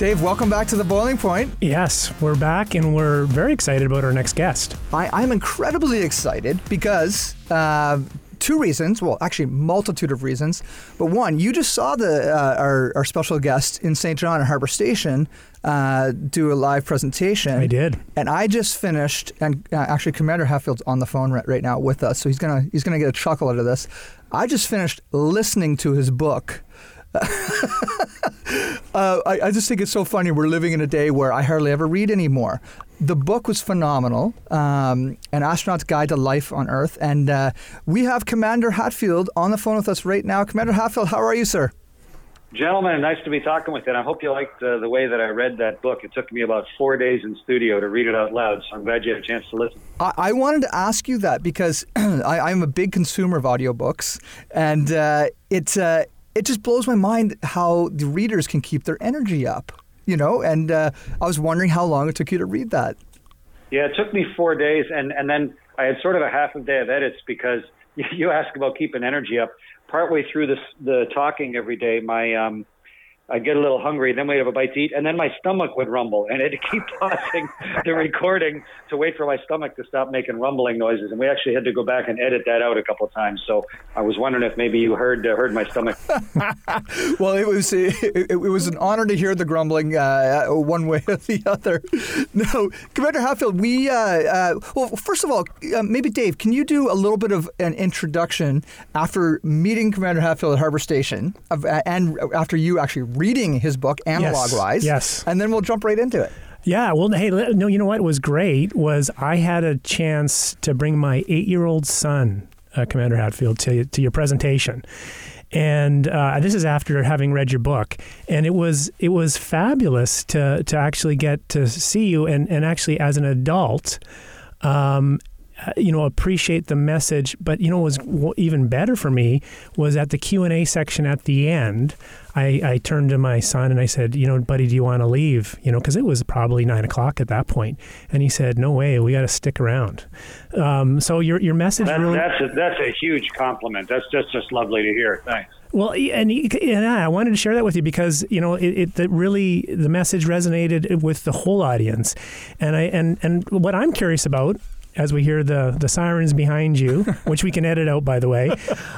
Dave, welcome back to the Boiling Point. Yes, we're back and we're very excited about our next guest. I, I'm incredibly excited because uh, two reasons. Well, actually, multitude of reasons. But one, you just saw the uh, our, our special guest in St. John at Harbor Station uh, do a live presentation. I did, and I just finished. And uh, actually, Commander Hadfield's on the phone right, right now with us, so he's gonna he's gonna get a chuckle out of this. I just finished listening to his book. uh, I, I, just think it's so funny. We're living in a day where I hardly ever read anymore. The book was phenomenal, um, An Astronaut's Guide to Life on Earth. And uh, we have Commander Hadfield on the phone with us right now. Commander Hadfield, how are you, sir? Gentlemen, nice to be talking with you. And I hope you liked uh, the way that I read that book. It took me about four days in studio to read it out loud, so I'm glad you had a chance to listen. I, I wanted to ask you that because I, am a big consumer of audiobooks, and uh, it's uh, it just blows my mind how the readers can keep their energy up, you know. And uh, I was wondering how long it took you to read that. Yeah, it took me four days, and and then I had sort of a half a day of edits because you ask about keeping energy up. Partway through this the talking every day, my um, I'd get a little hungry, then we'd have a bite to eat, and then my stomach would rumble, and I'd keep pausing the recording to wait for my stomach to stop making rumbling noises. And we actually had to go back and edit that out a couple of times. So I was wondering if maybe you heard uh, heard my stomach. well, it was it, it, was an honor to hear the grumbling uh, one way or the other. No, Commander Hadfield, we uh, uh well, first of all, uh, maybe Dave, can you do a little bit of an introduction after meeting Commander Hadfield at Harbor Station, and after you actually reading his book Analog Wise. Yes. And then we'll jump right into it. Yeah, well, hey, no, you know what was great was I had a chance to bring my eight-year-old son, uh, Commander Hadfield, to to your presentation, and uh, this is after having read your book, and it was it was fabulous to to actually get to see you, and and actually as an adult, um, uh, you know appreciate the message but you know what was even better for me was at the q&a section at the end I, I turned to my son and i said you know buddy do you want to leave? You know because it was probably nine o'clock at that point. And he said no way we got to stick around. Um, so your, your message that, really that's, a, that's a huge compliment. That's just, just lovely to hear. Thanks. Well, and, and I wanted to share that with you because you know it, it really the message resonated with the whole audience, and I and and what I'm curious about as we hear the the sirens behind you, which we can edit out, by the way.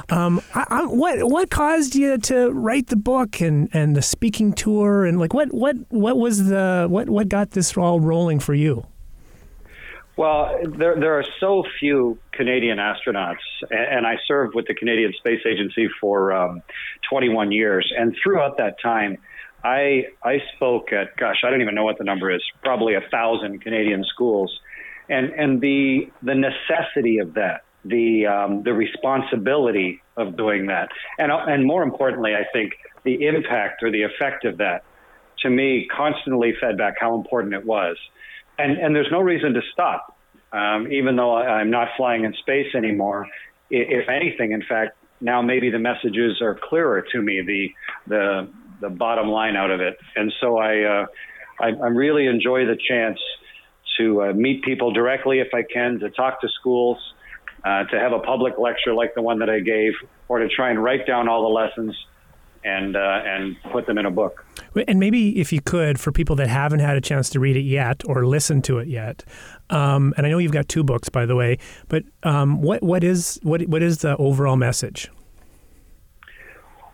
Um, I, I, what what caused you to write the book and, and the speaking tour and like what what what was the what what got this all rolling for you? Well, there there are so few Canadian astronauts, and, I served with the Canadian Space Agency for um, 21 years, and throughout that time. I I spoke at gosh I don't even know what the number is probably a thousand Canadian schools and and the the necessity of that, the um, the responsibility of doing that, and and more importantly, I think the impact or the effect of that, to me, constantly fed back how important it was, and and there's no reason to stop, um, even though I'm not flying in space anymore. If anything, in fact, now maybe the messages are clearer to me, the the the bottom line out of it, and so I. Uh, I, I really enjoy the chance to uh, meet people directly if I can, to talk to schools, uh, to have a public lecture like the one that I gave, or to try and write down all the lessons and uh, and put them in a book. And maybe if you could, for people that haven't had a chance to read it yet or listen to it yet, um, and I know you've got two books, by the way, but um, what what is what what is the overall message?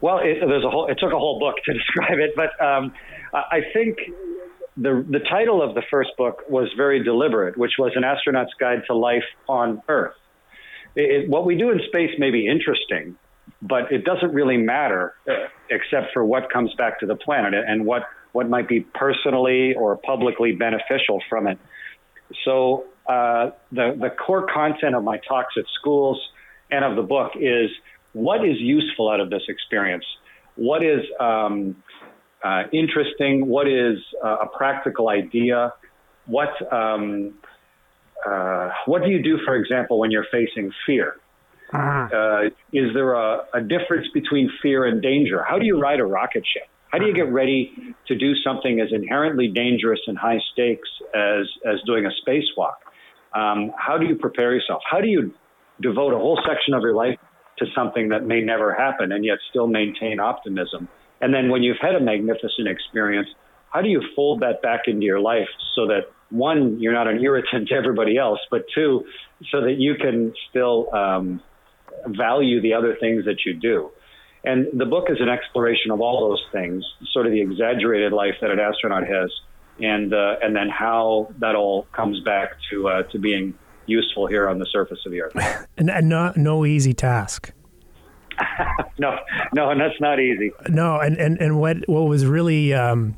Well, it, there's a whole. It took a whole book to describe it, but um, I think the, the title of the first book was very deliberate, which was An Astronaut's Guide to Life on Earth. It, it, what we do in space may be interesting, but it doesn't really matter uh, except for what comes back to the planet and what, what might be personally or publicly beneficial from it. So, uh, the, the core content of my talks at schools and of the book is what is useful out of this experience? What is um, uh, interesting? What is uh, a practical idea? What um, uh, what do you do, for example, when you're facing fear? Uh, is there a, a difference between fear and danger? How do you ride a rocket ship? How do you get ready to do something as inherently dangerous and high stakes as, as doing a spacewalk? Um, how do you prepare yourself? How do you devote a whole section of your life to something that may never happen and yet still maintain optimism? And then when you've had a magnificent experience, how do you fold that back into your life so that one, you're not an irritant to everybody else, but two, so that you can still um, value the other things that you do? And the book is an exploration of all those things, sort of the exaggerated life that an astronaut has, and uh, and then how that all comes back to uh, to being useful here on the surface of the Earth. and, and not, no easy task. no, no, and that's not easy. No, and and and what what was really. Um,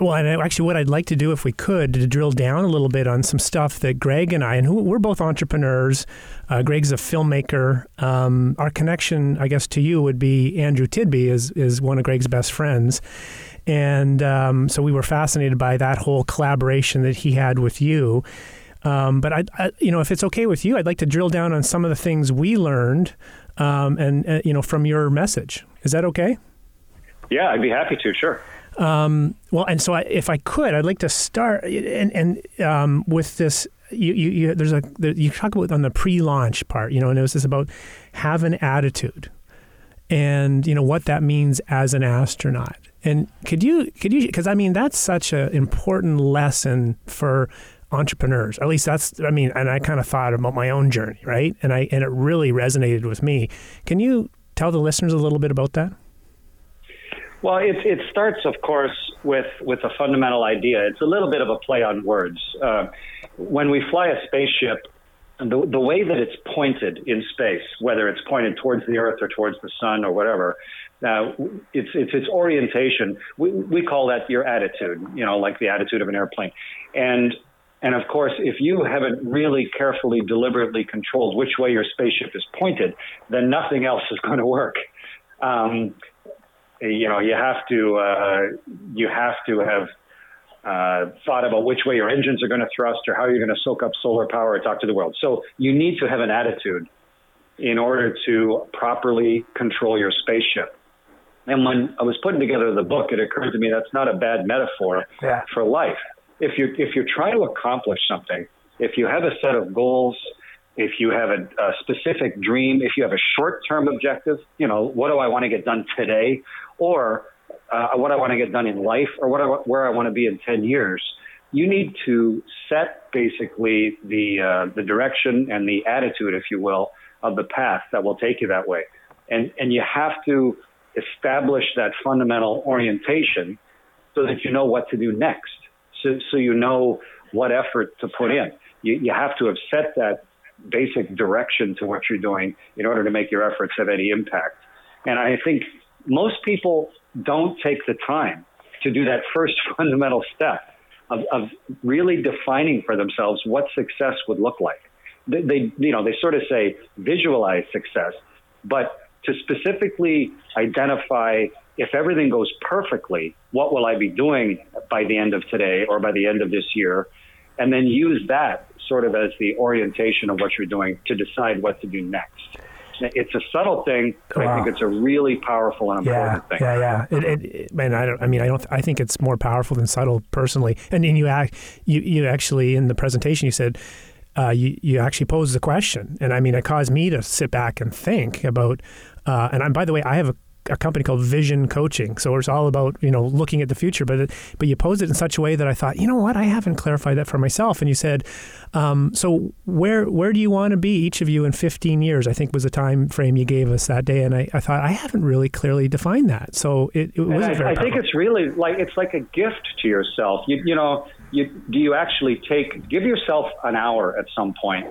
well, and actually, what I'd like to do, if we could, to drill down a little bit on some stuff that Greg and I, and who, we're both entrepreneurs. Uh, Greg's a filmmaker. Um, our connection, I guess, to you would be Andrew Tidby is is one of Greg's best friends, and um, so we were fascinated by that whole collaboration that he had with you. Um, but I, I, you know, if it's okay with you, I'd like to drill down on some of the things we learned, um, and uh, you know, from your message. Is that okay? Yeah, I'd be happy to. Sure. Um, well, and so I, if I could, I'd like to start and, and um, with this. You, you, you, there's a you talk about on the pre-launch part, you know, and it was just about have an attitude, and you know what that means as an astronaut. And could you could you because I mean that's such an important lesson for entrepreneurs. At least that's I mean, and I kind of thought about my own journey, right? And I and it really resonated with me. Can you tell the listeners a little bit about that? Well, it, it starts, of course, with, with a fundamental idea. It's a little bit of a play on words. Uh, when we fly a spaceship, the, the way that it's pointed in space, whether it's pointed towards the Earth or towards the sun or whatever, uh, it's, it's its orientation. We, we call that your attitude, you know, like the attitude of an airplane. And and of course, if you haven't really carefully, deliberately controlled which way your spaceship is pointed, then nothing else is going to work. Um, you know, you have to uh, you have to have uh, thought about which way your engines are going to thrust or how you're going to soak up solar power or talk to the world. So you need to have an attitude in order to properly control your spaceship. And when I was putting together the book, it occurred to me that's not a bad metaphor yeah. for life. If you if you're trying to accomplish something, if you have a set of goals if you have a, a specific dream, if you have a short term objective, you know, what do I want to get done today? Or uh, what I want to get done in life or what I, where I want to be in 10 years, you need to set basically the, uh, the direction and the attitude, if you will, of the path that will take you that way. And, and you have to establish that fundamental orientation so that you know what to do next. So, so you know what effort to put in. You, you have to have set that basic direction to what you're doing in order to make your efforts have any impact. And I think most people don't take the time to do that first fundamental step of, of really defining for themselves what success would look like. They, they, you know, they sort of say visualize success, but to specifically identify if everything goes perfectly, what will I be doing by the end of today or by the end of this year? And then use that sort of as the orientation of what you're doing to decide what to do next. It's a subtle thing, but wow. I think it's a really powerful and important yeah, thing. Yeah, yeah. It, it, it, man, I don't. I mean, I don't. I think it's more powerful than subtle, personally. And then you act. You you actually in the presentation you said. Uh, you, you actually posed the question, and I mean, it caused me to sit back and think about. Uh, and I'm, by the way, I have a a company called Vision Coaching. So it's all about you know looking at the future. But it, but you posed it in such a way that I thought, you know what, I haven't clarified that for myself. And you said, um, so where where do you want to be each of you in 15 years? I think was the time frame you gave us that day. And I, I thought I haven't really clearly defined that. So it, it was I, I think it's really like it's like a gift to yourself. You you know. You, do you actually take give yourself an hour at some point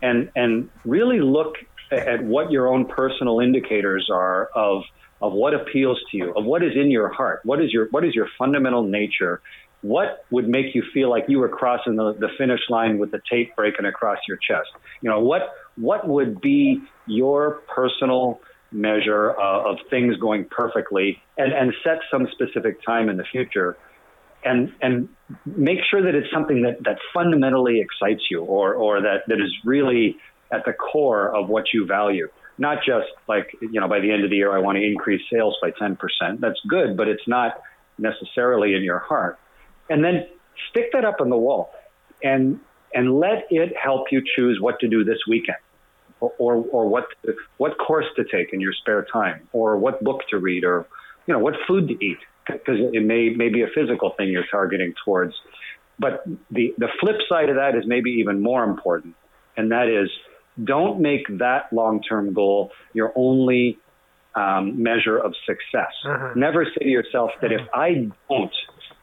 and and really look at what your own personal indicators are of of what appeals to you, of what is in your heart, what is your what is your fundamental nature, what would make you feel like you were crossing the, the finish line with the tape breaking across your chest? You know, what what would be your personal measure uh, of things going perfectly and, and set some specific time in the future and and make sure that it's something that, that fundamentally excites you or, or that, that is really at the core of what you value. Not just like, you know, by the end of the year, I want to increase sales by 10%. That's good, but it's not necessarily in your heart. And then stick that up on the wall and, and let it help you choose what to do this weekend or, or, or what, what course to take in your spare time or what book to read or, you know, what food to eat because it may, may be a physical thing you're targeting towards. But the, the flip side of that is maybe even more important, and that is don't make that long term goal your only um, measure of success. Uh-huh. Never say to yourself that if I don't,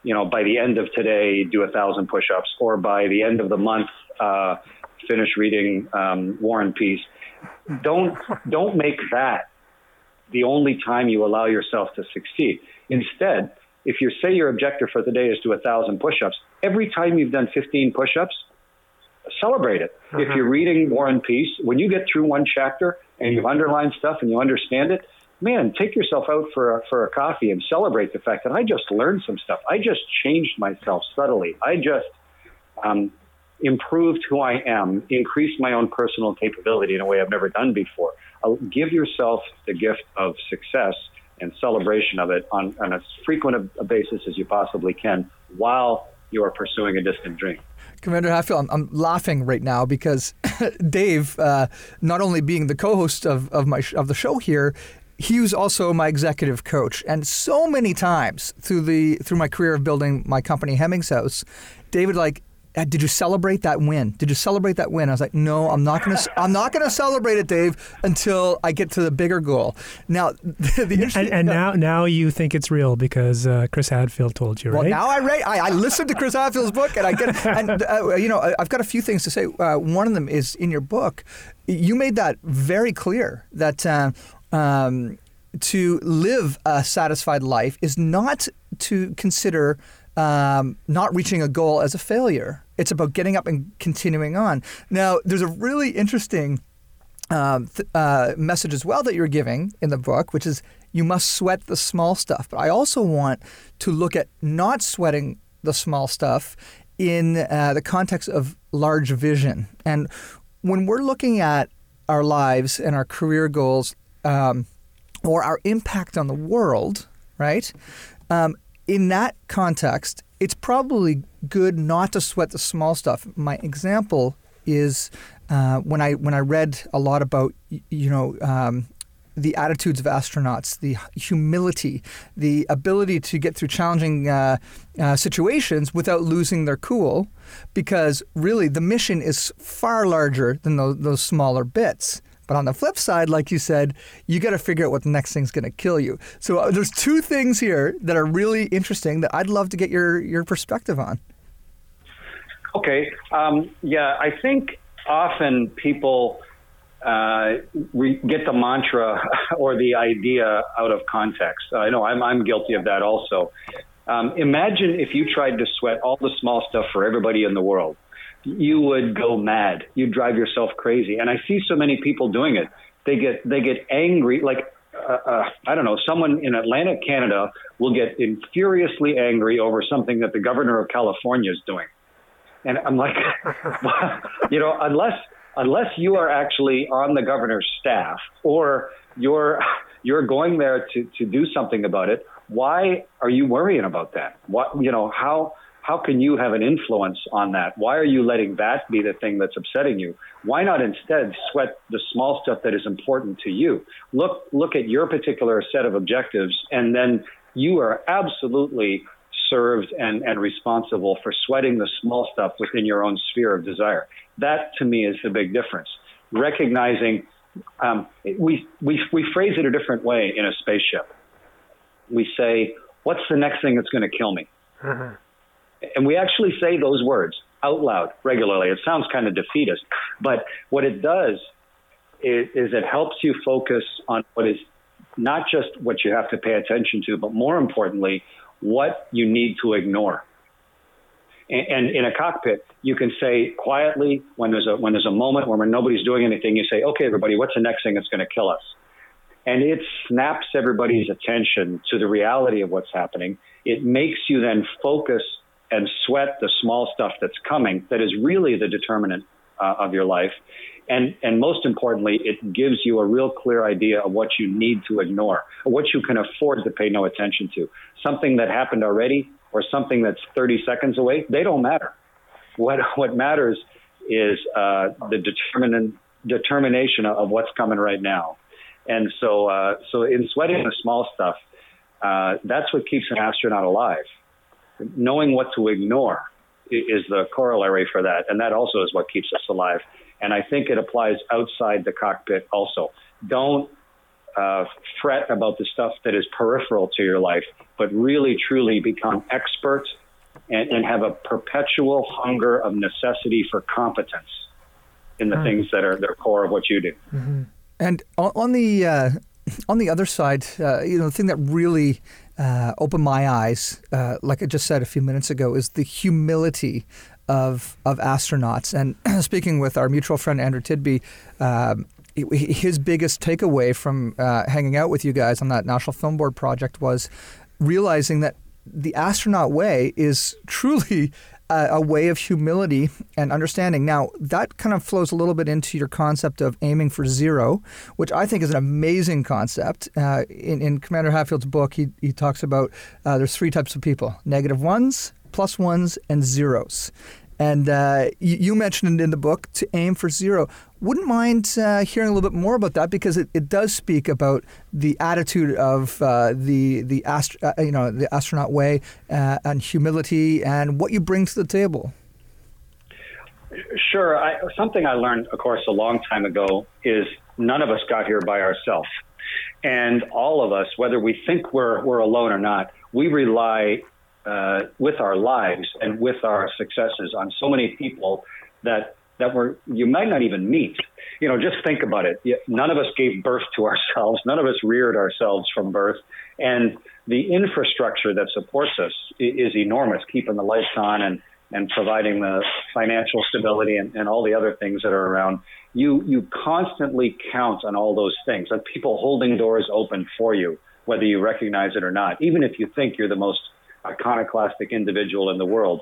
you know, by the end of today, do a thousand push ups, or by the end of the month, uh, finish reading um, War and Peace. Don't don't make that the only time you allow yourself to succeed. Instead, if you say your objective for the day is to a thousand push-ups, every time you've done 15 push-ups, celebrate it. Uh-huh. If you're reading War and Peace, when you get through one chapter and you've underlined stuff and you understand it, man, take yourself out for a, for a coffee and celebrate the fact that I just learned some stuff. I just changed myself subtly. I just um, improved who I am, increased my own personal capability in a way I've never done before. I'll give yourself the gift of success and celebration of it on, on as frequent a, basis as you possibly can while you are pursuing a distant dream. Commander Hadfield, I'm, I'm laughing right now because Dave, uh, not only being the co-host of, of my of the show here, he was also my executive coach, and so many times through the through my career of building my company Hemmings House, David like did you celebrate that win? Did you celebrate that win? I was like, no, I'm not gonna. I'm not gonna celebrate it, Dave, until I get to the bigger goal. Now, the, the and, and, now, now you think it's real because uh, Chris Hadfield told you, well, right? now I, read, I I listened to Chris Hadfield's book, and I get. And uh, you know, I've got a few things to say. Uh, one of them is in your book. You made that very clear that. Uh, um, to live a satisfied life is not to consider um, not reaching a goal as a failure. It's about getting up and continuing on. Now, there's a really interesting um, th- uh, message as well that you're giving in the book, which is you must sweat the small stuff. But I also want to look at not sweating the small stuff in uh, the context of large vision. And when we're looking at our lives and our career goals um, or our impact on the world, right? Um, in that context, it's probably good not to sweat the small stuff. My example is uh, when I when I read a lot about you know um, the attitudes of astronauts, the humility, the ability to get through challenging uh, uh, situations without losing their cool, because really the mission is far larger than those, those smaller bits. But on the flip side, like you said, you got to figure out what the next thing's going to kill you. So uh, there's two things here that are really interesting that I'd love to get your your perspective on. Okay. Um, yeah, I think often people uh, re- get the mantra or the idea out of context. I know I'm, I'm guilty of that also. Um, imagine if you tried to sweat all the small stuff for everybody in the world you would go mad. You'd drive yourself crazy. And I see so many people doing it. They get they get angry. Like uh, uh, I don't know, someone in Atlantic Canada will get furiously angry over something that the governor of California is doing. And I'm like, you know, unless unless you are actually on the governor's staff or you're you're going there to to do something about it, why are you worrying about that? What you know how how can you have an influence on that? Why are you letting that be the thing that's upsetting you? Why not instead sweat the small stuff that is important to you? Look, look at your particular set of objectives, and then you are absolutely served and, and responsible for sweating the small stuff within your own sphere of desire. That to me is the big difference. Recognizing um, we, we, we phrase it a different way in a spaceship. We say, What's the next thing that's going to kill me? Uh-huh. And we actually say those words out loud regularly. It sounds kind of defeatist, but what it does is, is it helps you focus on what is not just what you have to pay attention to, but more importantly, what you need to ignore. And, and in a cockpit, you can say quietly when there's a when there's a moment where nobody's doing anything, you say, "Okay, everybody, what's the next thing that's going to kill us?" and it snaps everybody's attention to the reality of what's happening. It makes you then focus and sweat the small stuff that's coming that is really the determinant uh, of your life. And, and most importantly, it gives you a real clear idea of what you need to ignore, what you can afford to pay no attention to. Something that happened already or something that's 30 seconds away, they don't matter. What, what matters is uh, the determinant, determination of what's coming right now. And so, uh, so in sweating the small stuff, uh, that's what keeps an astronaut alive. Knowing what to ignore is the corollary for that, and that also is what keeps us alive. And I think it applies outside the cockpit also. Don't uh, fret about the stuff that is peripheral to your life, but really truly become expert and, and have a perpetual hunger of necessity for competence in the mm. things that are the core of what you do. Mm-hmm. And on the uh, on the other side, uh, you know, the thing that really uh, opened my eyes, uh, like I just said a few minutes ago, is the humility of of astronauts. And speaking with our mutual friend Andrew Tidby. Um, his biggest takeaway from uh, hanging out with you guys on that National Film Board project was realizing that the astronaut way is truly a, a, way of humility and understanding. Now, that kind of flows a little bit into your concept of aiming for zero, which I think is an amazing concept. Uh, in, in, Commander Hadfield's book, he, he talks about uh, there's three types of people negative ones, plus ones, and zeros. And uh, you, you, mentioned in the book to aim for zero. Wouldn't mind uh, hearing a little bit more about that because it, it does speak about the attitude of uh, the the ast- uh, you know the astronaut way uh, and humility and what you bring to the table. Sure. I, something I learned, of course, a long time ago is none of us got here by ourselves, and all of us, whether we think we're we're alone or not, we rely uh, with our lives and with our successes on so many people that that we're you might not even meet. You know, just think about it. None of us gave birth to ourselves. None of us reared ourselves from birth, and the infrastructure that supports us is enormous, keeping the lights on and and providing the financial stability and, and all the other things that are around. You you constantly count on all those things, on people holding doors open for you, whether you recognize it or not. Even if you think you're the most iconoclastic individual in the world.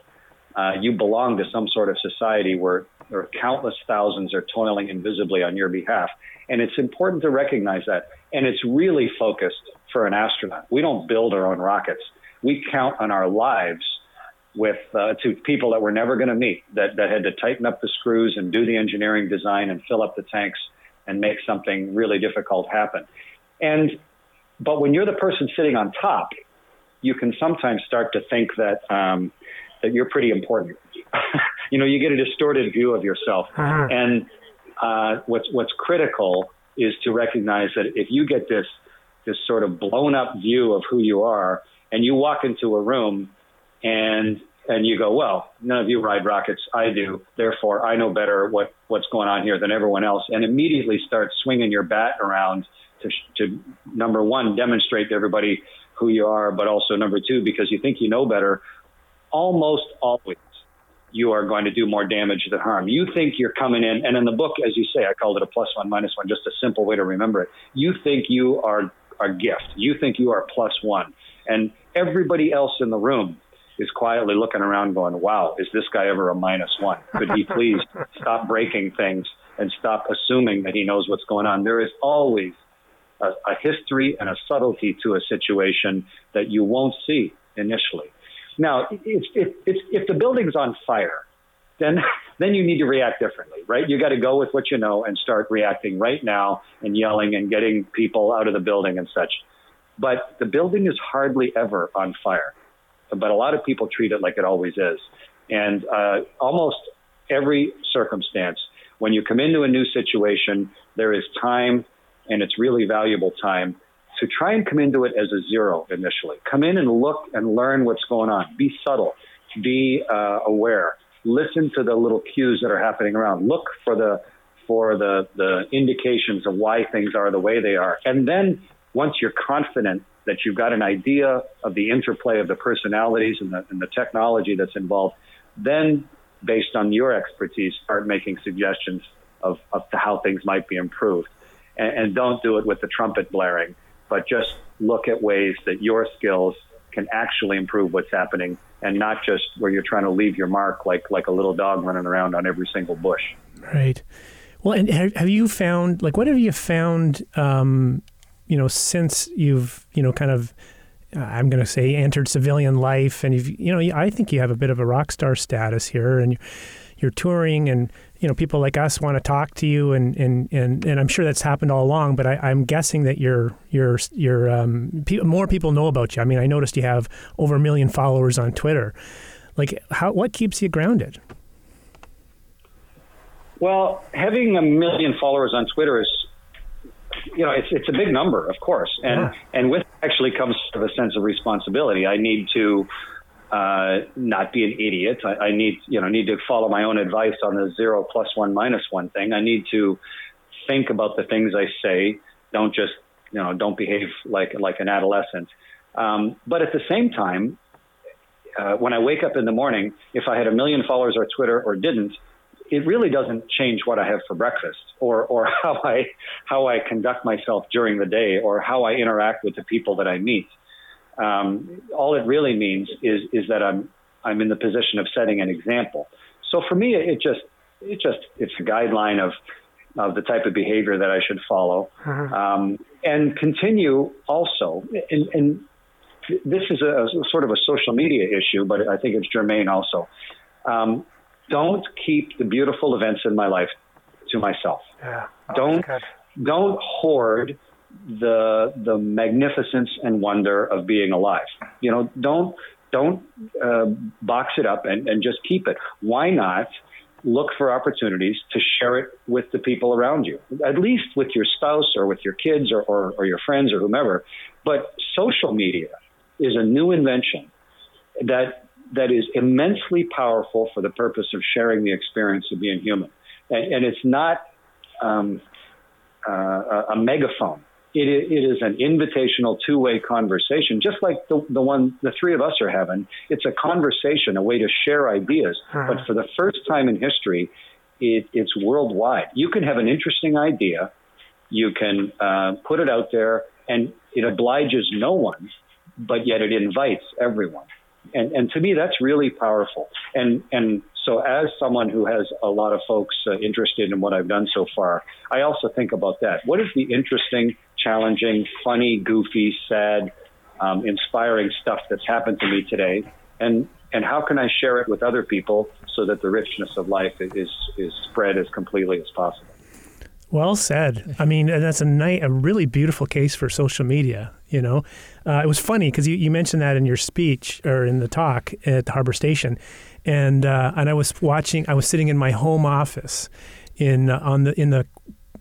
Uh, you belong to some sort of society where there are countless thousands are toiling invisibly on your behalf. And it's important to recognize that. And it's really focused for an astronaut. We don't build our own rockets. We count on our lives with uh, to people that we're never going to meet that, that had to tighten up the screws and do the engineering design and fill up the tanks and make something really difficult happen. And but when you're the person sitting on top, you can sometimes start to think that um, that you're pretty important. you know, you get a distorted view of yourself, uh-huh. and uh, what's what's critical is to recognize that if you get this this sort of blown up view of who you are, and you walk into a room and and you go, well, none of you ride rockets, I do. Therefore, I know better what what's going on here than everyone else, and immediately start swinging your bat around to to number one demonstrate to everybody who you are, but also number two, because you think you know better, almost always you are going to do more damage than harm. You think you're coming in, and in the book, as you say, I called it a plus one, minus one, just a simple way to remember it. You think you are a gift. You think you are plus one. And everybody else in the room is quietly looking around going, wow, is this guy ever a minus one? Could he please stop breaking things and stop assuming that he knows what's going on? There is always a, a history and a subtlety to a situation that you won't see initially. Now, if, if, if, if the building's on fire, then then you need to react differently, right? You got to go with what you know and start reacting right now and yelling and getting people out of the building and such. But the building is hardly ever on fire. But a lot of people treat it like it always is. And uh, almost every circumstance, when you come into a new situation, there is time and it's really valuable time to try and come into it as a zero initially. Come in and look and learn what's going on. Be subtle. Be uh, aware. Listen to the little cues that are happening around. Look for the for the the indications of why things are the way they are. And then once you're confident that you've got an idea of the interplay of the personalities and the, and the technology that's involved, then based on your expertise, start making suggestions of, of how things might be improved. And, and don't do it with the trumpet blaring, but just look at ways that your skills can actually improve what's happening and not just where you're trying to leave your mark like like a little dog running around on every single bush. Right. Well, and have, have you found like what have you found? Um, you know, since you've you know kind of uh, I'm going to say entered civilian life, and you've you know I think you have a bit of a rock star status here, and you're touring and you know people like us want to talk to you and and and, and I'm sure that's happened all along but I, am guessing that you're you're you're um, pe- more people know about you. I mean I noticed you have over a million followers on Twitter. Like how what keeps you grounded? Well having a million followers on Twitter is you know it's it's a big number of course. And yeah. and with actually comes of a sense of responsibility. I need to uh, not be an idiot. I, I need, you know, need to follow my own advice on the zero plus one minus one thing. I need to think about the things I say. Don't just, you know, don't behave like like an adolescent. Um, but at the same time, uh, when I wake up in the morning, if I had a million followers on Twitter or didn't, it really doesn't change what I have for breakfast or, or how I how I conduct myself during the day or how I interact with the people that I meet. Um, all it really means is is that I'm I'm in the position of setting an example. So for me, it just it just it's a guideline of of the type of behavior that I should follow, uh-huh. um, and continue also. And, and this is a, a, sort of a social media issue, but I think it's germane also. Um, don't keep the beautiful events in my life to myself. Yeah. Oh, don't don't hoard the the magnificence and wonder of being alive. You know, don't don't uh, box it up and, and just keep it. Why not look for opportunities to share it with the people around you, at least with your spouse or with your kids or, or, or your friends or whomever. But social media is a new invention that that is immensely powerful for the purpose of sharing the experience of being human, and, and it's not um, uh, a megaphone it, it is an invitational two-way conversation, just like the, the one the three of us are having. It's a conversation, a way to share ideas. Uh-huh. But for the first time in history, it, it's worldwide. You can have an interesting idea, you can uh, put it out there, and it obliges no one, but yet it invites everyone. And, and to me, that's really powerful. And, and so, as someone who has a lot of folks uh, interested in what I've done so far, I also think about that. What is the interesting, challenging, funny, goofy, sad, um, inspiring stuff that's happened to me today? And and how can I share it with other people so that the richness of life is is spread as completely as possible? Well said. I mean, that's a night, a really beautiful case for social media. You know, uh, it was funny because you, you mentioned that in your speech or in the talk at the Harbor Station, and uh, and I was watching. I was sitting in my home office in uh, on the in the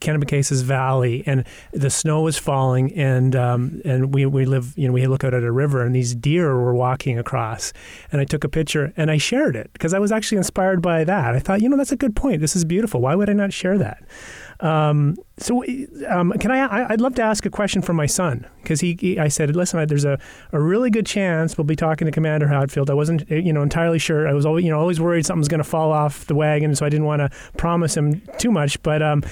Kennebecasis Valley, and the snow was falling, and um, and we, we live, you know, we look out at a river, and these deer were walking across, and I took a picture and I shared it because I was actually inspired by that. I thought, you know, that's a good point. This is beautiful. Why would I not share that? Um, so, um, can I, I? would love to ask a question from my son because he, he, I said, listen, there's a, a really good chance we'll be talking to Commander Hadfield. I wasn't, you know, entirely sure. I was always, you know, always worried something's going to fall off the wagon, so I didn't want to promise him too much. But um,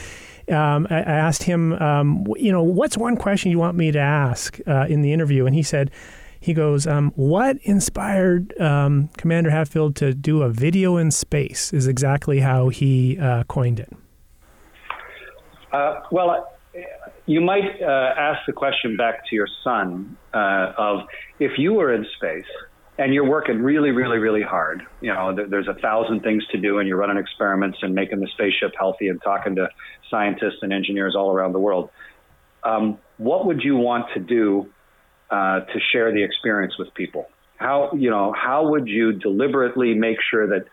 um, I, I, asked him, um, you know, what's one question you want me to ask uh, in the interview? And he said, he goes, um, what inspired um, Commander Hadfield to do a video in space? Is exactly how he uh, coined it. Uh, well, you might uh, ask the question back to your son uh, of if you were in space and you're working really, really, really hard. You know, there, there's a thousand things to do, and you're running experiments and making the spaceship healthy and talking to scientists and engineers all around the world. Um, what would you want to do uh, to share the experience with people? How you know how would you deliberately make sure that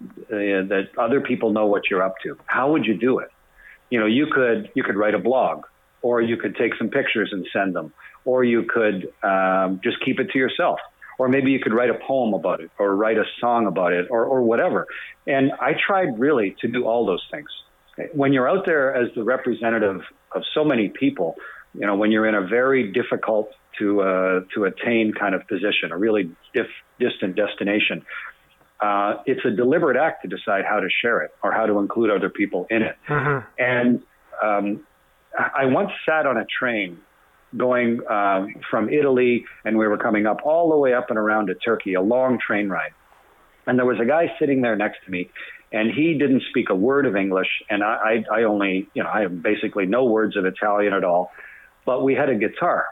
uh, that other people know what you're up to? How would you do it? You know, you could you could write a blog, or you could take some pictures and send them, or you could um, just keep it to yourself or maybe you could write a poem about it or write a song about it or, or whatever. And I tried really to do all those things. When you're out there as the representative of so many people, you know, when you're in a very difficult to uh, to attain kind of position, a really dif- distant destination, uh, it's a deliberate act to decide how to share it or how to include other people in it. Mm-hmm. And um, I once sat on a train going um, from Italy, and we were coming up all the way up and around to Turkey, a long train ride. And there was a guy sitting there next to me, and he didn't speak a word of English, and I, I, I only, you know, I have basically no words of Italian at all. But we had a guitar,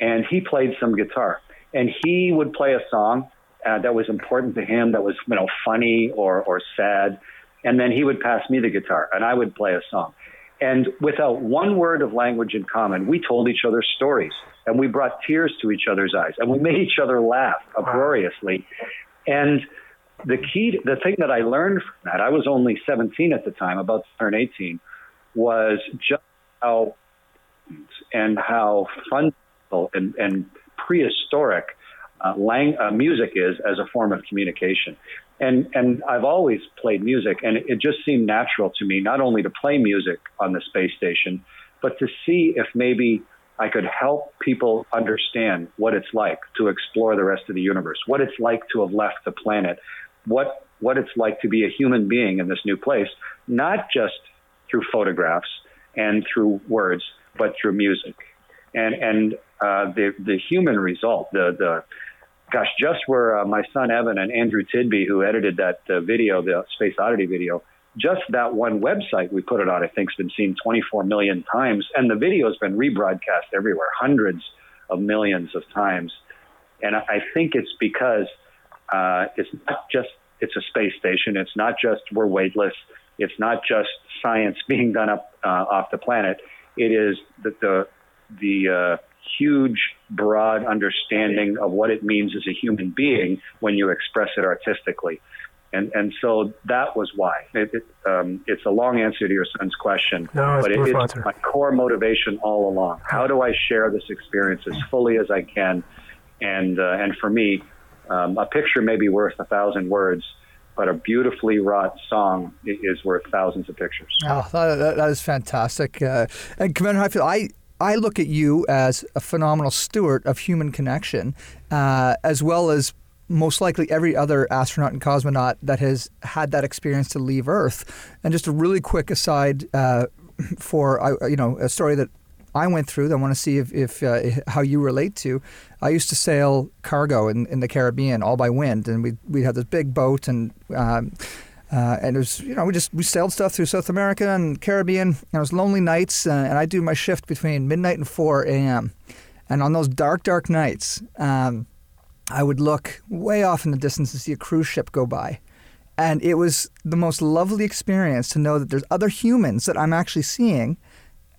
and he played some guitar, and he would play a song uh, that was important to him, that was, you know, funny or or sad, and then he would pass me the guitar, and I would play a song. And without one word of language in common, we told each other stories and we brought tears to each other's eyes and we made each other laugh uproariously. And the key, the thing that I learned from that, I was only 17 at the time, about to turn 18, was just how and how fundamental and, and prehistoric uh, lang- uh, music is as a form of communication. And and I've always played music, and it, just seemed natural to me not only to play music on the space station, but to see if maybe I could help people understand what it's like to explore the rest of the universe, what it's like to have left the planet, what what it's like to be a human being in this new place, not just through photographs and through words, but through music. And and uh, the the human result, the the gosh, just where uh, my son Evan and Andrew Tidby, who edited that uh, video, the Space Oddity video, just that one website we put it on, I think, has been seen 24 million times, and the video has been rebroadcast everywhere, hundreds of millions of times. And I think it's because uh, it's not just it's a space station. It's not just we're weightless. It's not just science being done up uh, off the planet. It is that the the uh, huge, broad understanding of what it means as a human being when you express it artistically. And, and so that was why. It, it, um, it's a long answer to your son's question, no, but it, it's my core motivation all along. How do I share this experience as fully as I can? And, uh, and for me, um, a picture may be worth a thousand words, but a beautifully wrought song is worth thousands of pictures. Oh, that, that is fantastic. Uh, and Commander Hadfield, I, I look at you as a phenomenal steward of human connection, uh, as well as most likely every other astronaut and cosmonaut that has had that experience to leave Earth. And just a really quick aside uh, for you know a story that I went through that I want to see if, if uh, how you relate to. I used to sail cargo in, in the Caribbean all by wind, and we we had this big boat and. Um, uh, and it was, you know, we just we sailed stuff through South America and Caribbean. And it was lonely nights, uh, and I do my shift between midnight and 4 a.m. And on those dark, dark nights, um, I would look way off in the distance to see a cruise ship go by. And it was the most lovely experience to know that there's other humans that I'm actually seeing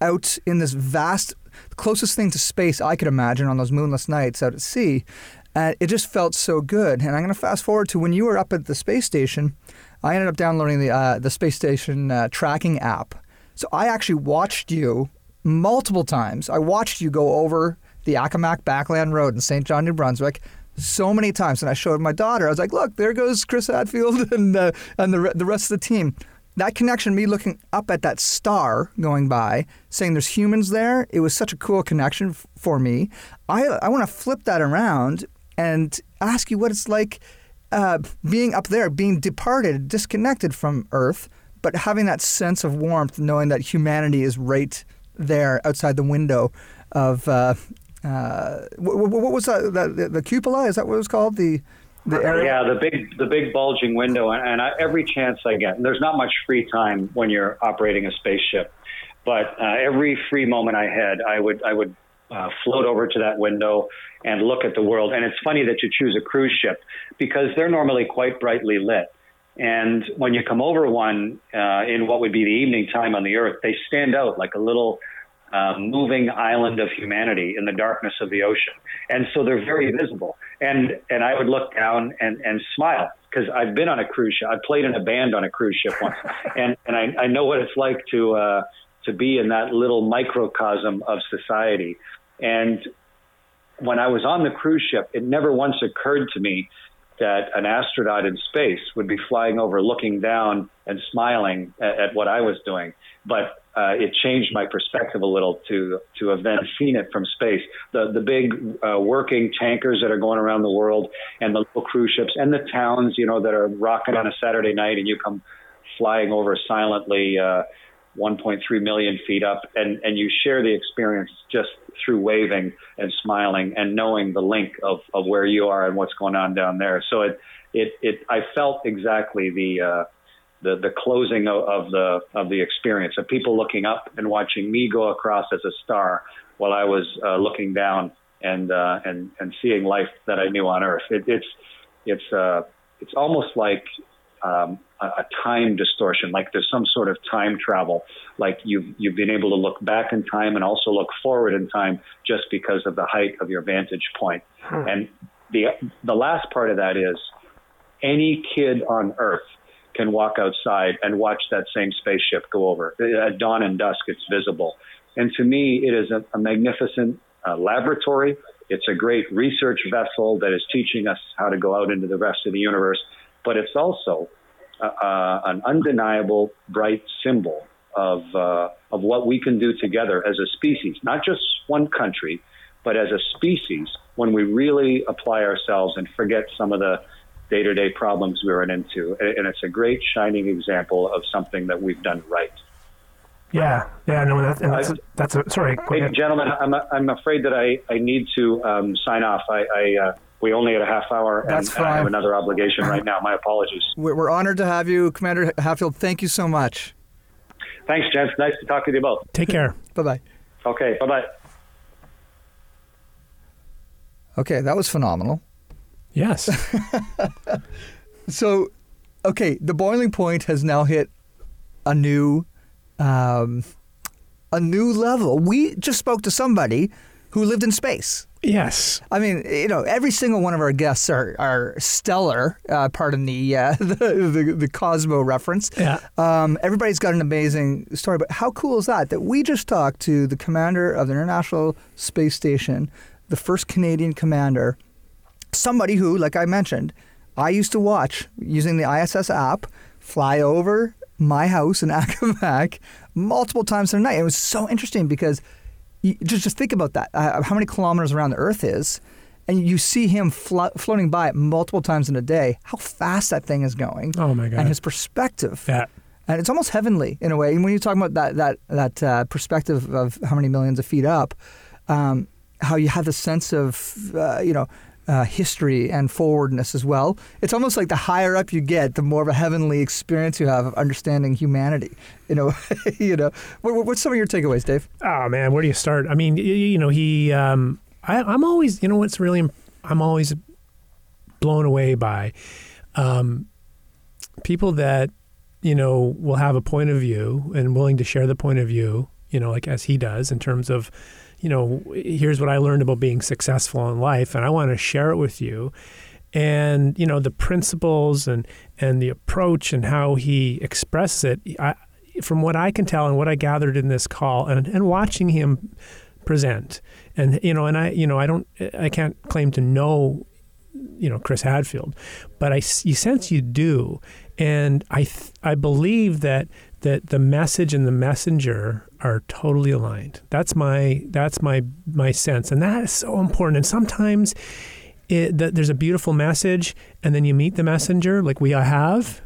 out in this vast, closest thing to space I could imagine on those moonless nights out at sea. And it just felt so good. And I'm going to fast forward to when you were up at the space station. I ended up downloading the uh, the space station uh, tracking app. So I actually watched you multiple times. I watched you go over the Accomack Backland Road in St. John, New Brunswick, so many times. And I showed my daughter. I was like, "Look, there goes Chris Hadfield and uh, and the the rest of the team." That connection, me looking up at that star going by, saying there's humans there, it was such a cool connection f- for me. I I want to flip that around and ask you what it's like uh, being up there, being departed, disconnected from Earth, but having that sense of warmth, knowing that humanity is right there outside the window of. Uh, uh, what, what, was that? The, the, cupola? Is that what it was called? The the area? Yeah, the big the big bulging window, and, and I, every chance I get, and there's not much free time when you're operating a spaceship, but uh, every free moment I had, I would I would uh, float over to that window and look at the world. And it's funny that you choose a cruise ship because they're normally quite brightly lit. And when you come over one uh, in what would be the evening time on the Earth, they stand out like a little uh, moving island of humanity in the darkness of the ocean. And so they're very visible. And and I would look down and, and smile because I've been on a cruise ship. I played in a band on a cruise ship once, and and I, I know what it's like to uh, to be in that little microcosm of society. And when I was on the cruise ship, it never once occurred to me that an astronaut in space would be flying over, looking down and smiling at, at what I was doing. But uh, it changed my perspective a little to to have then seen it from space. The the big uh, working tankers that are going around the world, and the little cruise ships, and the towns, you know, that are rocking on a Saturday night, and you come flying over silently. Uh, 1.3 million feet up, and, and you share the experience just through waving and smiling and knowing the link of, of where you are and what's going on down there. So it, it, it I felt exactly the, uh, the, the closing of, of the, of the experience of people looking up and watching me go across as a star while I was uh, looking down and, uh, and, and seeing life that I knew on earth. It, it's, it's, uh, it's almost like um, a, a time distortion, like there's some sort of time travel, like you've you've been able to look back in time and also look forward in time just because of the height of your vantage point. Hmm. And the the last part of that is any kid on Earth can walk outside and watch that same spaceship go over. At dawn and dusk, it's visible. And to me, it is a, a magnificent uh, laboratory. It's a great research vessel that is teaching us how to go out into the rest of the universe but it's also uh, uh, an undeniable bright symbol of uh, of what we can do together as a species, not just one country, but as a species when we really apply ourselves and forget some of the day-to-day problems we run into. And it's a great shining example of something that we've done right. Yeah, yeah, no, that's, that's, that's a, sorry. Hey, gentlemen, I'm, I'm afraid that I, I need to um, sign off. I, I uh, we only had a half hour, and, and, I have another obligation right now. My apologies. We're honored to have you, Commander Hadfield. Thank you so much. Thanks, gents. Nice to talk to you both. Take care. bye bye. Okay, bye bye. Okay, that was phenomenal. Yes. so, okay, the boiling point has now hit a new, um, a new level. We just spoke to somebody who lived in space. Yes. I mean, you know, every single one of our guests are, are stellar, uh, pardon the, uh, the, the, the, Cosmo reference. Yeah. Um, everybody's got an amazing story, but how cool is that? That we just talked to the commander of the International Space Station, the first Canadian commander, somebody who, like I mentioned, I used to watch using the ISS app, fly over my house in Accomac multiple times a night. It was so interesting because – you, just just think about that. Uh, how many kilometers around the Earth is, and you see him flo- floating by it multiple times in a day. How fast that thing is going! Oh my god! And his perspective. Yeah. And it's almost heavenly in a way. And when you talk about that that that uh, perspective of how many millions of feet up, um, how you have the sense of uh, you know uh, history and forwardness as well. It's almost like the higher up you get, the more of a heavenly experience you have of understanding humanity. You know, you know. What, what's some of your takeaways, Dave? Oh man, where do you start? I mean, you, you know, he. Um, I, am always, you know, what's really, I'm always blown away by um, people that you know will have a point of view and willing to share the point of view. You know, like as he does in terms of you know, here's what I learned about being successful in life, and I want to share it with you. And you know, the principles and and the approach and how he expresses it, I, from what I can tell and what I gathered in this call, and and watching him present, and you know, and I, you know, I don't, I can't claim to know you know Chris Hadfield, but I you sense you do, and I th- I believe that that the message and the messenger are totally aligned. That's my that's my my sense, and that is so important. And sometimes it, the, there's a beautiful message, and then you meet the messenger, like we have,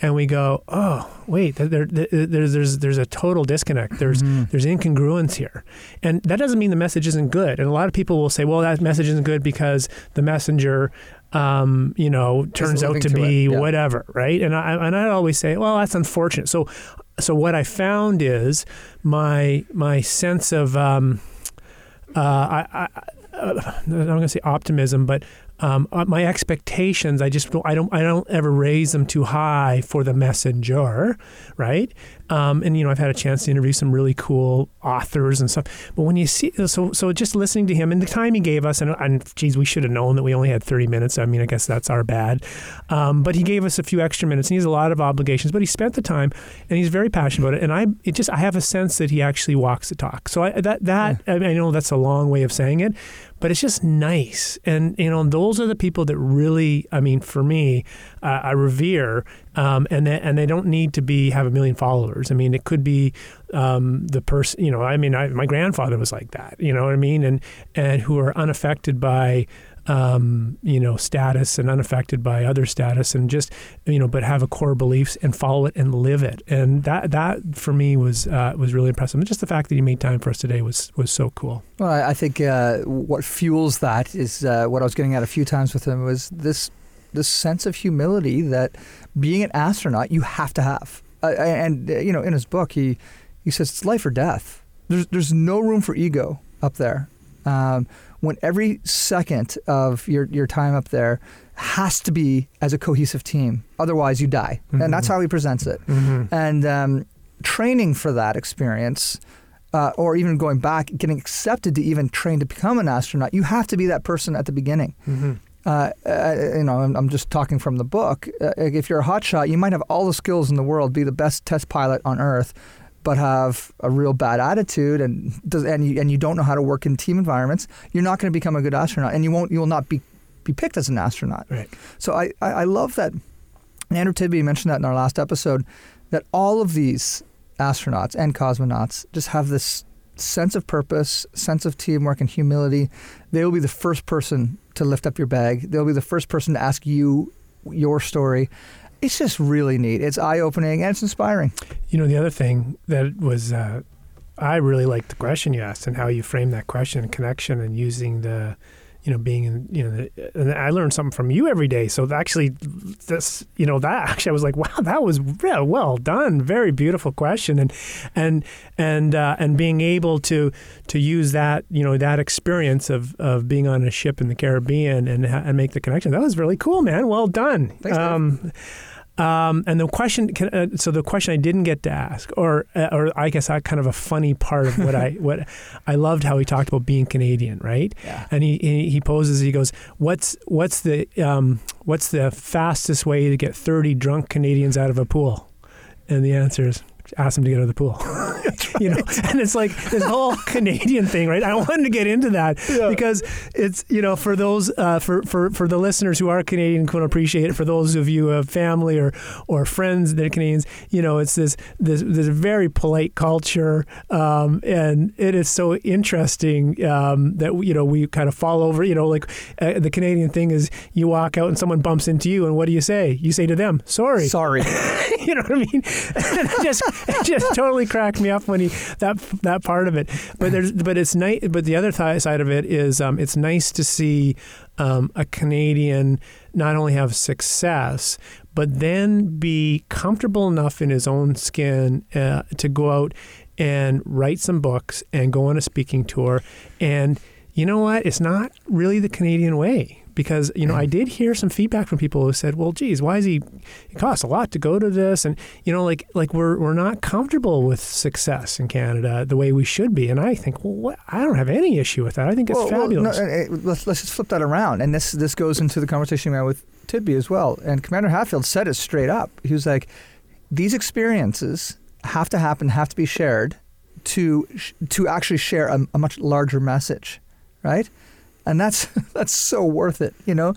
and we go, oh wait, there, there, there's there's there's a total disconnect. There's mm-hmm. there's incongruence here, and that doesn't mean the message isn't good. And a lot of people will say, well, that message isn't good because the messenger um, you know, turns out to, to be yeah. whatever, right? And I and I always say, well, that's unfortunate. So, so what I found is my my sense of um, uh, I, I, uh, I'm going to say optimism, but um, uh, my expectations, I just I don't, I don't ever raise them too high for the messenger, right? Um, and you know, I've had a chance to interview some really cool authors and stuff. But when you see, so so just listening to him and the time he gave us, and, and geez, we should have known that we only had 30 minutes. I mean, I guess that's our bad. Um, but he gave us a few extra minutes, and he has a lot of obligations. But he spent the time, and he's very passionate about it. And I, it just, I have a sense that he actually walks the talk. So I, that that yeah. I, mean, I know that's a long way of saying it, but it's just nice. And, you know, those are the people that really, I mean, for me, uh, I revere. Um, and, they, and they don't need to be have a million followers. I mean, it could be um, the person, you know, I mean, I, my grandfather was like that, you know what I mean? And, and who are unaffected by, um, you know, status and unaffected by other status, and just you know, but have a core beliefs and follow it and live it. And that that for me was uh, was really impressive. And just the fact that he made time for us today was was so cool. Well, I I think uh, what fuels that is uh, what I was getting at a few times with him was this this sense of humility that being an astronaut you have to have. Uh, and uh, you know, in his book, he he says it's life or death. There's there's no room for ego up there. Um, when every second of your your time up there has to be as a cohesive team, otherwise you die. And that's how he presents it. And um, training for that experience. Uh, or even going back, getting accepted to even train to become an astronaut, you have to be that person at the beginning. Uh, uh, you know, I'm, I'm just talking from the book. Uh, if you're a hotshot, you might have all the skills in the world, be the best test pilot on Earth, but have a real bad attitude and does, and you, and you don't know how to work in team environments. You're not going to become a good astronaut, and you won't. You will not be be picked as an astronaut. Right. So I, I, I love that. and Andrew Tibby mentioned that in our last episode that all of these astronauts and cosmonauts just have this sense of purpose, sense of teamwork, and humility. They will be the first person to lift up your bag. They'll be the first person to ask you your story. It's just really neat. It's eye opening and it's inspiring. You know, the other thing that was, uh, I really liked the question you asked and how you framed that question and connection and using the, you know, being in, you know, and I learned something from you every day. So actually, this, you know, that actually I was like, wow, that was real well done. Very beautiful question, and and and uh, and being able to to use that, you know, that experience of of being on a ship in the Caribbean and and make the connection. That was really cool, man. Well done. Thanks, um, um, and the question, can- uh, so the question I didn't get to ask, or uh, or I guess I kind of a funny part of what I what I loved how he talked about being Canadian, right? Yeah. And he he he poses, he goes, "What's what's the um, what's the fastest way to get thirty drunk Canadians out of a pool?" And the answer is. Ask them to get out of the pool, you know, and it's like this whole Canadian thing, right? I wanted to get into that because it's you know for those uh, for for for the listeners who are Canadian who can appreciate it. For those of you who have family or or friends that are Canadians, you know, it's this this this very polite culture, um, and it is so interesting um, that you know we kind of fall over. You know, like uh, the Canadian thing is you walk out and someone bumps into you, and what do you say? You say to them, "Sorry." Sorry. you know what I mean? Just it just totally cracked me up when he that that part of it. But there's but it's nice. But the other th- side of it is um, it's nice to see um, a Canadian not only have success but then be comfortable enough in his own skin uh, to go out and write some books and go on a speaking tour and you know what it's not really the canadian way because you know I did hear some feedback from people who said, "Well, geez, why is he? It costs a lot to go to this, and you know, like like we're we're not comfortable with success in Canada the way we should be." And I think, well, what? I don't have any issue with that. I think it's Well, well, fabulous. no, uh, uh, let's, let's just flip that around. And this this goes into the conversation we had with Tibby as well. And Commander Hadfield said it straight up. He was like, these experiences have to happen, have to be shared to sh- to actually share a, a much larger message, right? And that's that's so worth it, you know.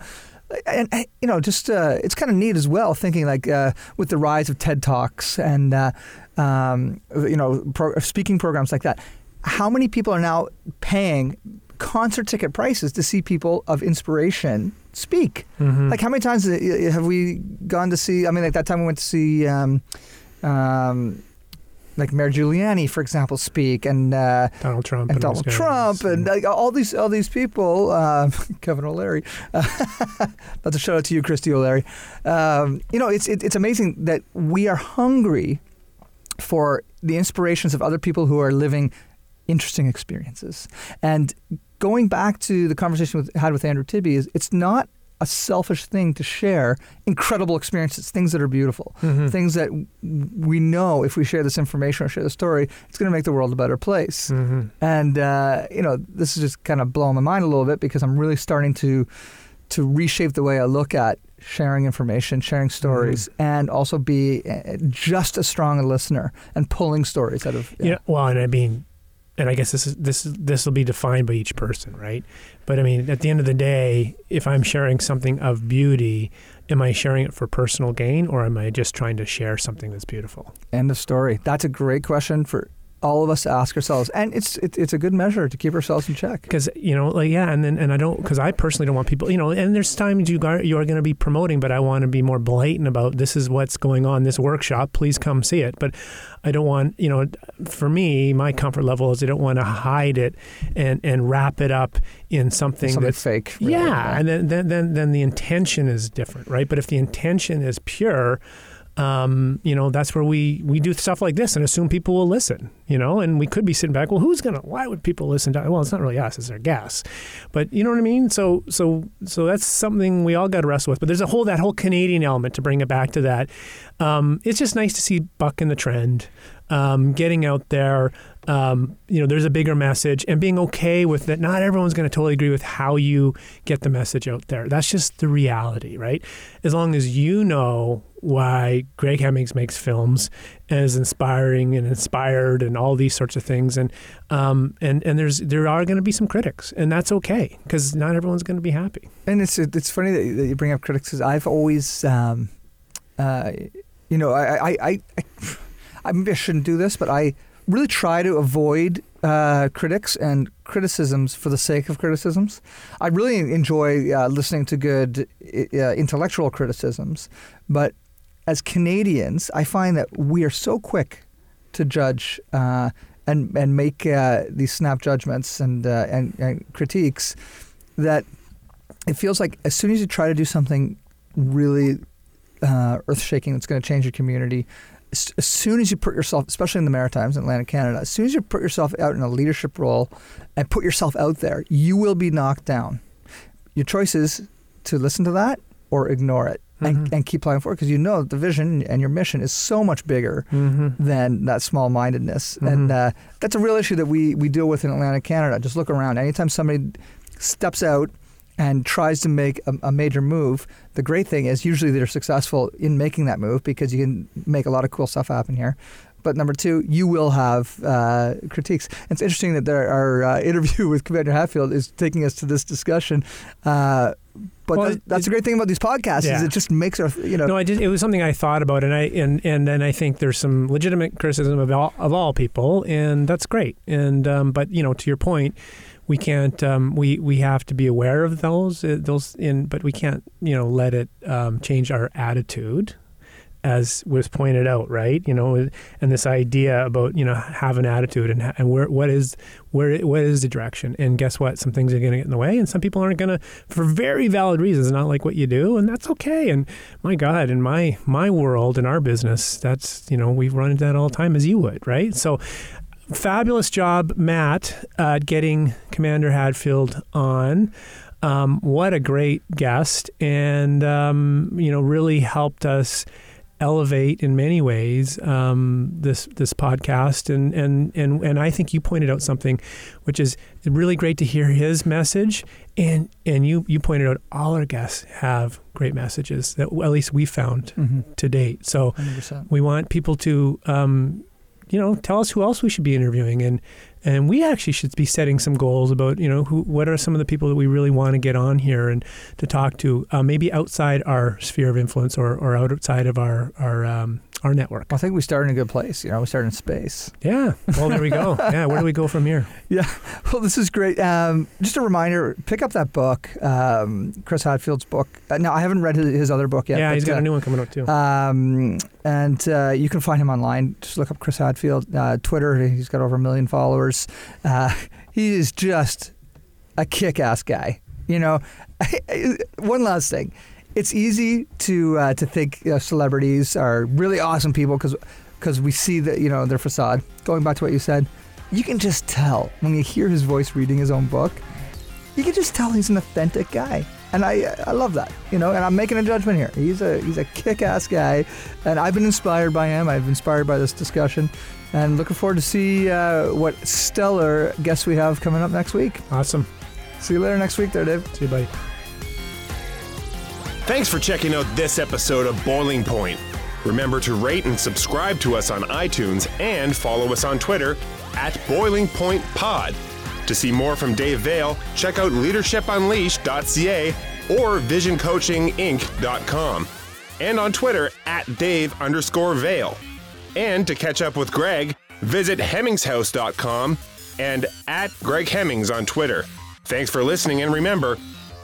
And you know, just uh, it's kind of neat as well. Thinking like uh, with the rise of TED Talks and uh, um, you know pro- speaking programs like that, how many people are now paying concert ticket prices to see people of inspiration speak? Mhm. Like how many times uh, have we gone to see? I mean, like that time we went to see. Um, um, like Mayor Giuliani, for example, speak, and uh, Donald Trump and those Donald. Trump, and like, all these all these people, uh, Kevin O'Leary. that's a shout out to you, Christy O'Leary. Um, you know, it's it, it's amazing that we are hungry for the inspirations of other people who are living interesting experiences. And going back to the conversation we had with Andrew Tibby, is it's not a selfish thing to share incredible experiences, things that are beautiful, Mhm. things that we know if we share this information or share the story, it's going to make the world a better place. Mhm. And uh, you know, this is just kind of blowing my mind a little bit because I'm really starting to to reshape the way I look at sharing information, sharing stories, and also be uh, just as strong a listener and pulling stories out of. You know, well, and I mean, and I guess this is this this will be defined by each person, right? But I mean, at the end of the day, if I'm sharing something of beauty, am I sharing it for personal gain, or am I just trying to share something that's beautiful? End of story. That's a great question for all of us ask ourselves, and it's it, it's a good measure to keep ourselves in check. because you know like yeah and then and i don't because i personally don't want people you know and there's times you are you are going to be promoting but i want to be more blatant about this is what's going on this workshop please come see it but i don't want you know for me my comfort level is i don't want to hide it and and wrap it up in something, Something that's fake. really. yeah, and then, then then then the intention is different, right? But if the intention is pure, um, you know, that's where we we do stuff like this and assume people will listen, you know, and we could be sitting back, well, who's gonna? Why would people listen to? Well, it's not really us; it's our guests. But you know what I mean? So so so that's something we all got to wrestle with. But there's a whole that whole Canadian element to bring it back to that. Um, it's just nice to see Buck in the trend, um, getting out there. Um, you know, there's a bigger message and being okay with that. Not everyone's going to totally agree with how you get the message out there. That's just the reality, right? As long as you know why Greg Hemmings makes films and is inspiring and inspired and all these sorts of things, and um, and and there's there are going to be some critics, and that's okay because not everyone's going to be happy. And it's it's funny that you, bring up critics because I've always, um, uh, you know, I, I, I, I, I maybe I shouldn't do this, but I really try to avoid uh, critics and criticisms for the sake of criticisms. I really enjoy uh, listening to good uh, intellectual criticisms, but as Canadians, I find that we are so quick to judge uh, and and make uh, these snap judgments and, uh, and and critiques that it feels like as soon as you try to do something really uh, earth shaking that's going to change your community, as, soon as you put yourself, especially in the Maritimes and Atlantic Canada, as soon as you put yourself out in a leadership role and put yourself out there, you will be knocked down. Your choice is to listen to that or ignore it. And, Mhm. and keep plowing forward because you know the vision and your mission is so much bigger Mm-hmm. than that small mindedness. And Mhm. uh, that's a real issue that we, we deal with in Atlantic Canada. Just look around. Anytime somebody steps out and tries to make a, a major move, the great thing is usually they're successful in making that move because you can make a lot of cool stuff happen here. But number two, you will have uh, critiques. It's interesting that there, our uh, interview with Commander Hadfield is taking us to this discussion. Uh, but Well, that's, that's it- the great thing about these podcasts is it just makes our you know No, I did. It was something I thought about, and I and and then I think there's some legitimate criticism of all of all people, and that's great. And um, but you know, to your point, we can't. Um, we we have to be aware of those uh, those in, but we can't you know let it um, change our attitude. As was pointed out, right? You know, and this idea about you know have an attitude and and where what is where what is the direction? And guess what? Some things are going to get in the way, and some people aren't going to, for very valid reasons, not like what you do, and that's okay. And my God, in my my world, in our business, that's you know we've run into that all the time, as you would, right? So, fabulous job, Matt, at getting Commander Hadfield on. Um, what a great guest, and um, you know, really helped us elevate in many ways um, this this podcast and and and and I think you pointed out something which is really great to hear his message and and you you pointed out all our guests have great messages that at least we found Mhm. to date so 100%. we want people to um, you know tell us who else we should be interviewing and and we actually should be setting some goals about you know who what are some of the people that we really want to get on here and to talk to uh, maybe outside our sphere of influence or, or outside of our our um, our network I think we start in a good place. You know, we started in space. yeah well there we go yeah where do we go from here Yeah. Well, this is great. Um, just a reminder: pick up that book, um, Chris Hadfield's book. Uh, now, I haven't read his, his other book yet. yeah but, he's got uh, a new one coming out too Um, and uh, you can find him online. Just look up Chris Hadfield. Uh, Twitter, he's got over a million followers. Uh, he is just a kick-ass guy. You know, one last thing. It's easy to uh, to think you know, celebrities are really awesome people because because we see that you know their facade. Going back to what you said, you can just tell when you hear his voice reading his own book. You can just tell he's an authentic guy, and I I love that. You know, and I'm making a judgment here. He's a he's a kick-ass guy, and I've been inspired by him. I've been inspired by this discussion, and looking forward to see uh, what stellar guests we have coming up next week. awesome See you later next week, there, Dave. see you buddy Thanks for checking out this episode of Boiling Point. Remember to rate and subscribe to us on iTunes and follow us on Twitter at Boiling Point Pod. To see more from Dave Vale, check out leadershipunleashed.ca or visioncoachinginc.com. And on Twitter at Dave underscore Vale. And to catch up with Greg, Visit hemmingshouse.com and at Greg Hemmings on Twitter. Thanks for listening, and remember,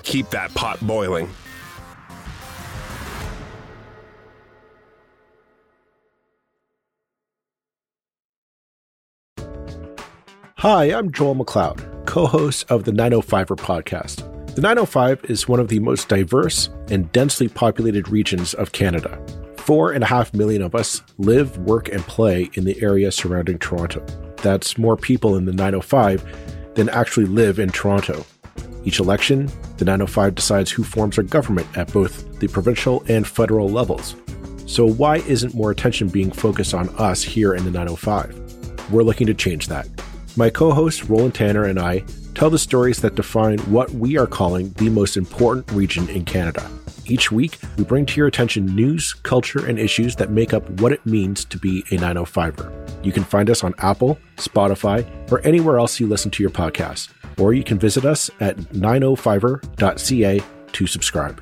keep that pot boiling. Hi, I'm Joel McLeod, co host of the 905er podcast. The 905 is one of the most diverse and densely populated regions of Canada. Four and a half million of us live, work, and play in the area surrounding Toronto. That's more people in the 905 than actually live in Toronto. Each election, the 905 decides who forms our government at both the provincial and federal levels. So, why isn't more attention being focused on us here in the 905? We're looking to change that. My co host, Roland Tanner, and I tell the stories that define what we are calling the most important region in Canada. Each week, we bring to your attention news, culture, and issues that make up what it means to be a 905er. You can find us on Apple, Spotify, or anywhere else you listen to your podcast. Or you can visit us at 905er.ca to subscribe.